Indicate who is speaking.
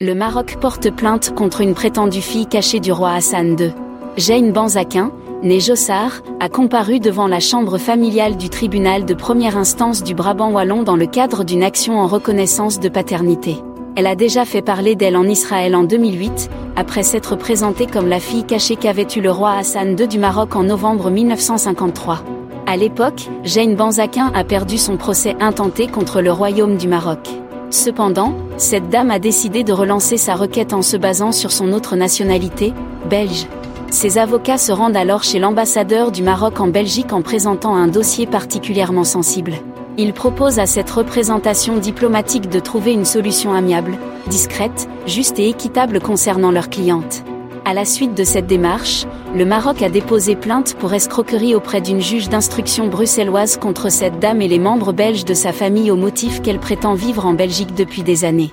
Speaker 1: Le Maroc porte plainte contre une prétendue fille cachée du roi Hassan II. Jane Banzakin, née Jossard, a comparu devant la chambre familiale du tribunal de première instance du Brabant wallon dans le cadre d'une action en reconnaissance de paternité. Elle a déjà fait parler d'elle en Israël en 2008, après s'être présentée comme la fille cachée qu'avait eu le roi Hassan II du Maroc en novembre 1953. À l'époque, Jane Banzakin a perdu son procès intenté contre le royaume du Maroc. Cependant, cette dame a décidé de relancer sa requête en se basant sur son autre nationalité, belge. Ses avocats se rendent alors chez l'ambassadeur du Maroc en Belgique en présentant un dossier particulièrement sensible. Il propose à cette représentation diplomatique de trouver une solution amiable, discrète, juste et équitable concernant leur cliente. À la suite de cette démarche, le Maroc a déposé plainte pour escroquerie auprès d'une juge d'instruction bruxelloise contre cette dame et les membres belges de sa famille au motif qu'elle prétend vivre en Belgique depuis des années.